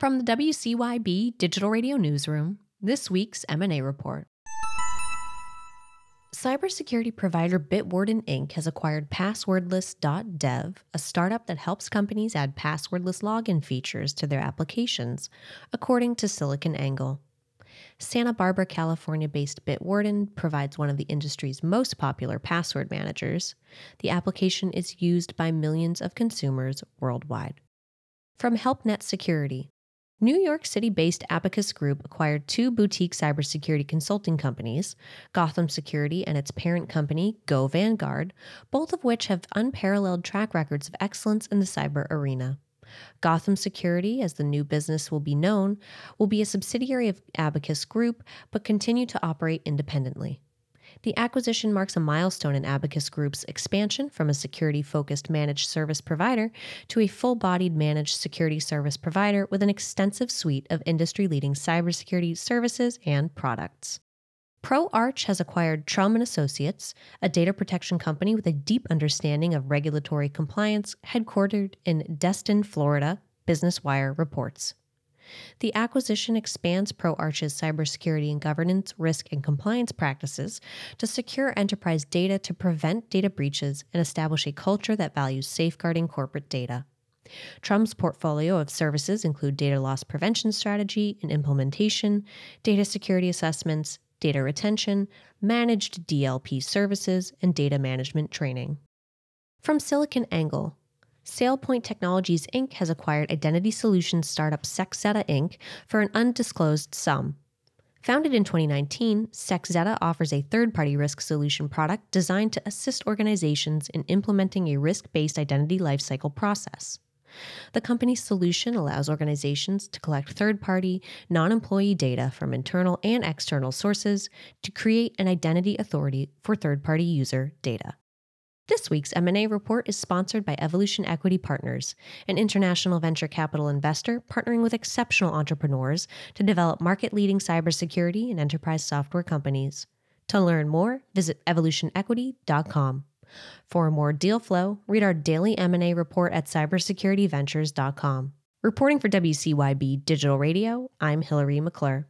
From the WCYB Digital Radio Newsroom, this week's M&A report. Cybersecurity provider Bitwarden Inc. has acquired Passwordless.dev, a startup that helps companies add passwordless login features to their applications, according to SiliconANGLE. Santa Barbara, California based Bitwarden provides one of the industry's most popular password managers. The application is used by millions of consumers worldwide. From HelpNet Security, New York City based Abacus Group acquired two boutique cybersecurity consulting companies, Gotham Security and its parent company, Go Vanguard, both of which have unparalleled track records of excellence in the cyber arena. Gotham Security, as the new business will be known, will be a subsidiary of Abacus Group but continue to operate independently. The acquisition marks a milestone in Abacus Group's expansion from a security focused managed service provider to a full bodied managed security service provider with an extensive suite of industry leading cybersecurity services and products. ProArch has acquired Trumm and Associates, a data protection company with a deep understanding of regulatory compliance, headquartered in Destin, Florida, Business Wire reports. The acquisition expands ProArch's cybersecurity and governance, risk, and compliance practices to secure enterprise data to prevent data breaches and establish a culture that values safeguarding corporate data. Trumm's portfolio of services include data loss prevention strategy and implementation, data security assessments, data retention, managed DLP services, and data management training. From SiliconANGLE, SailPoint Technologies Inc. has acquired identity solutions startup SecZetta Inc. for an undisclosed sum. Founded in 2019, SecZetta offers a third party risk solution product designed to assist organizations in implementing a risk based identity lifecycle process. The company's solution allows organizations to collect third party, non employee data from internal and external sources to create an identity authority for third party user data. This week's M&A report is sponsored by Evolution Equity Partners, an international venture capital investor partnering with exceptional entrepreneurs to develop market-leading cybersecurity and enterprise software companies. To learn more, visit evolutionequity.com. For more deal flow, read our daily M&A report at cybersecurityventures.com. Reporting for WCYB Digital Radio, I'm Hillary McClure.